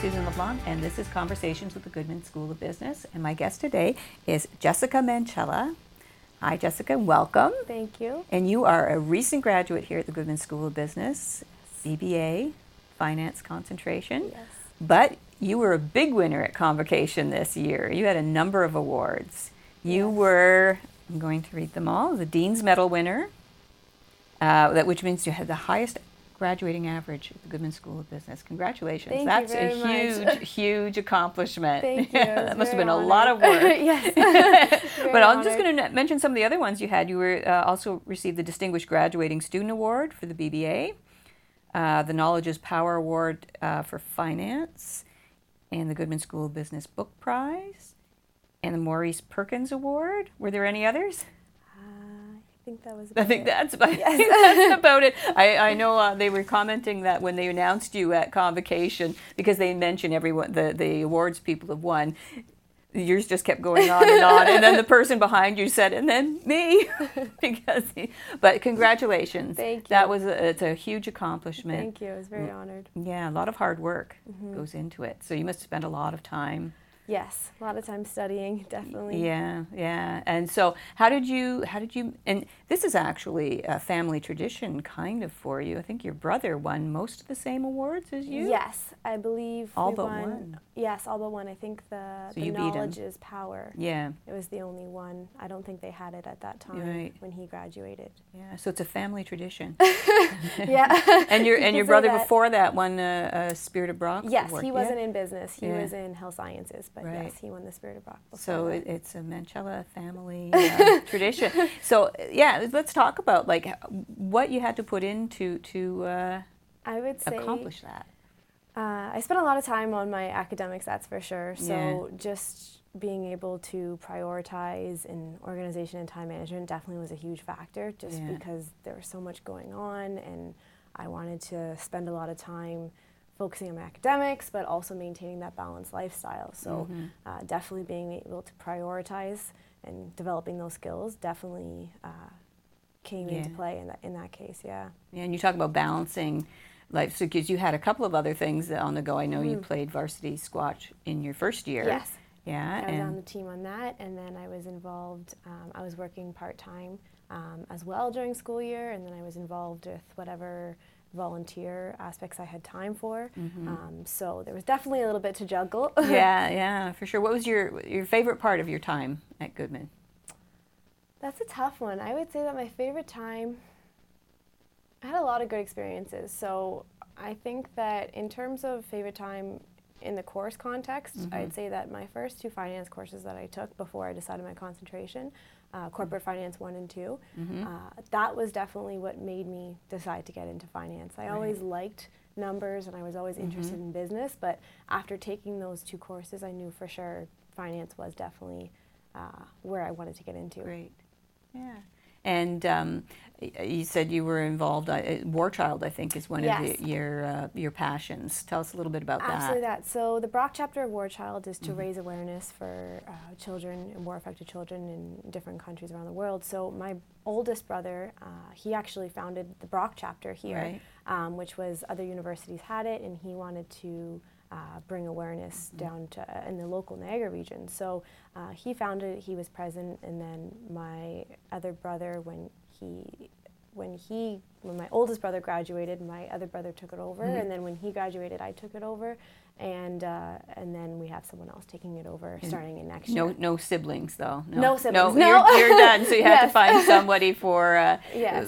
Susan LeBlanc, and this is Conversations with the Goodman School of Business. And my guest today is Jessica Mancella. Hi, Jessica, welcome. Thank you. And you are a recent graduate here at the Goodman School of Business, BBA, Finance Concentration. Yes. But you were a big winner at Convocation this year. You had a number of awards. You Yes. were, I'm going to read them all, the Dean's Medal winner, uh, that, which means you had the highest graduating average at the Goodman School of Business. Congratulations. Thank you That's a much. huge, huge accomplishment. Thank you. That must have been a lot of work. yes. But I'm just going to mention some of the other ones you had. You were uh, also received the Distinguished Graduating Student Award for the BBA, uh, the Knowledge is Power Award uh, for Finance, and the Goodman School of Business Book Prize, and the Maurice Perkins Award. Were there any others? I think that was. I think it. that's about, that's about it. I, I know uh, they were commenting that when they announced you at convocation, because they mention everyone the, the awards people have won, yours just kept going on and on, and then the person behind you said, and then me, because. He, but congratulations. Thank you. That was a, it's a huge accomplishment. Thank you. I was very honored. Yeah, a lot of hard work Mm-hmm. goes into it. So you must spend a lot of time. Yes, a lot of time studying, definitely. Yeah, yeah. And so, how did you? How did you? And this is actually a family tradition, kind of for you. I think your brother won most of the same awards as you. Yes, I believe All but won. one. Yes, all but one. I think the, So the knowledge is power. Yeah, It was the only one. I don't think they had it at that time Right. when he graduated. yeah. So it's a family tradition. yeah. and your and your brother that. before that won a, a Spirit of Brock. Yes, award. he wasn't in business. He Yeah. was in health sciences, but Right. yes, he won the Spirit of before So it, it's a Mancella family uh, tradition. So yeah, let's talk about like what you had to put into to uh, I would say accomplish that. Uh, I spent a lot of time on my academics, that's for sure. So just being able to prioritize in organization and time management definitely was a huge factor, just Yeah. because there was so much going on, and I wanted to spend a lot of time focusing on academics, but also maintaining that balanced lifestyle. So Mhm. uh, definitely being able to prioritize and developing those skills definitely uh, came into play in that in that case. Yeah. Yeah, and you talk about balancing life, so because you had a couple of other things on the go. I know you Mhm. played varsity squash in your first year. Yes. Yeah, I was on the team on that, and then I was involved. Um, I was working part time um, as well during school year, and then I was involved with whatever volunteer aspects I had time for. Um, so there was definitely a little bit to juggle. yeah, yeah, for sure. What was your your favorite part of your time at Goodman? That's a tough one. I would say that my favorite time, I had a lot of good experiences. So I think that in terms of favorite time in the course context, I'd say that my first two finance courses that I took before I decided my concentration, uh, corporate finance one and 2 uh, that was definitely what made me decide to get into finance. I always liked numbers and I was always interested in business, but after taking those two courses, I knew for sure finance was definitely uh, where I wanted to get into. Great. Yeah. And um, you said you were involved. Uh, War Child, I think, is one of the, your uh, your passions. Tell us a little bit about Absolutely that. that. So the Brock chapter of War Child is to raise awareness for uh, children and war-affected children in different countries around the world. So my oldest brother, uh, he actually founded the Brock chapter here, Right. um, which was other universities had it, and he wanted to uh, bring awareness down to uh, in the local Niagara region. So uh, he founded it. He was present, and then my other brother, when he when he when my oldest brother graduated, my other brother took it over, and then when he graduated, I took it over, and uh, and then we have someone else taking it over starting in next No, year. no no siblings though. No siblings, No, no. You're, you're done. So you have to find somebody for uh, Yes.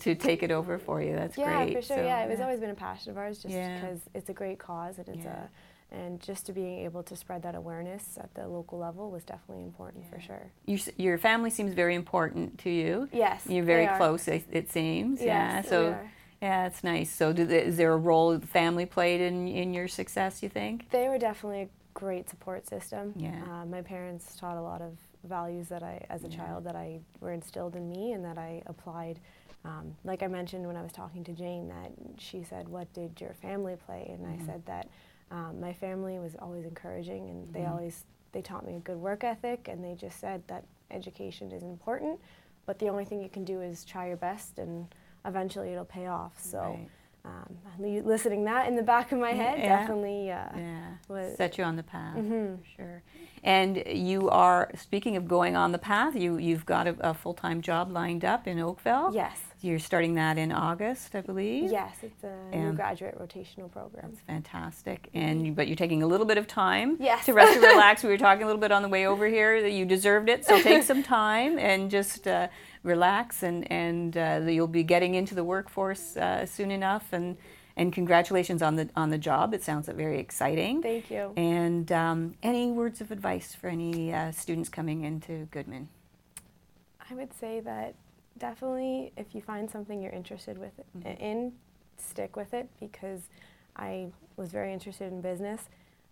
to take it over for you. That's yeah, great. Yeah, for sure. So, yeah, it was always been a passion of ours, just Yeah. because it's a great cause and it's Yeah. a and just to being able to spread that awareness at the local level was definitely important for sure. Your, your family seems very important to you. Yes, You're very close. It, it seems. yeah. Yes, we So. Yeah, it's nice. So, is there a role the family played in, in your success? You think? They were definitely a great support system. Yeah. Uh, my parents taught a lot of values that I, as a Yeah. child, that I were instilled in me and that I applied. Um, like I mentioned when I was talking to Jane, that she said, "What did your family play?" And Mm-hmm. I said that um, my family was always encouraging, and they Mhm. always they taught me a good work ethic, and they just said that education is important, but the only thing you can do is try your best, and eventually it'll pay off. So. Right. um, listening that in the back of my head Yeah. definitely uh, Yeah. was- Set you on the path. Mhm. For sure. And you are speaking of going on the path. You you've got a, a full time job lined up in Oakville. yes You're starting that in August, I believe. yes it's a new graduate rotational program That's fantastic. And you- but you're taking a little bit of time Yes. to rest and relax. We were talking a little bit on the way over here that you deserved it. So take some time and just uh, relax, and and uh, you'll be getting into the workforce uh, soon enough. And and congratulations on the on the job. It sounds very exciting. thank you And um, any words of advice for any uh, students coming into Goodman? I would say that definitely if you find something you're interested with Mhm. in, stick with it because I was very interested in business.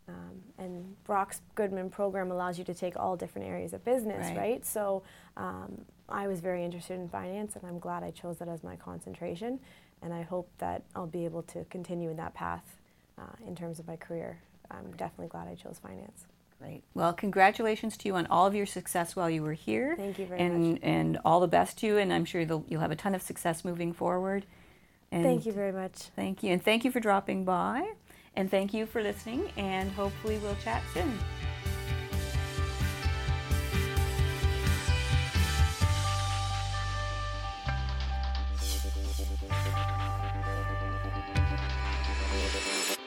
Um, and Brock's Goodman program allows you to take all different areas of business, Right. right? So um, I was very interested in finance, and I'm glad I chose that as my concentration. And I hope that I'll be able to continue in that path uh, in terms of my career. I'm definitely glad I chose finance. Great. Well, congratulations to you on all of your success while you were here. Thank you very and, much. And all the best to you, and I'm sure you'll, you'll have a ton of success moving forward. And Thank you very much. Thank you. And thank you for dropping by. And thank you for listening. And hopefully, we'll chat soon.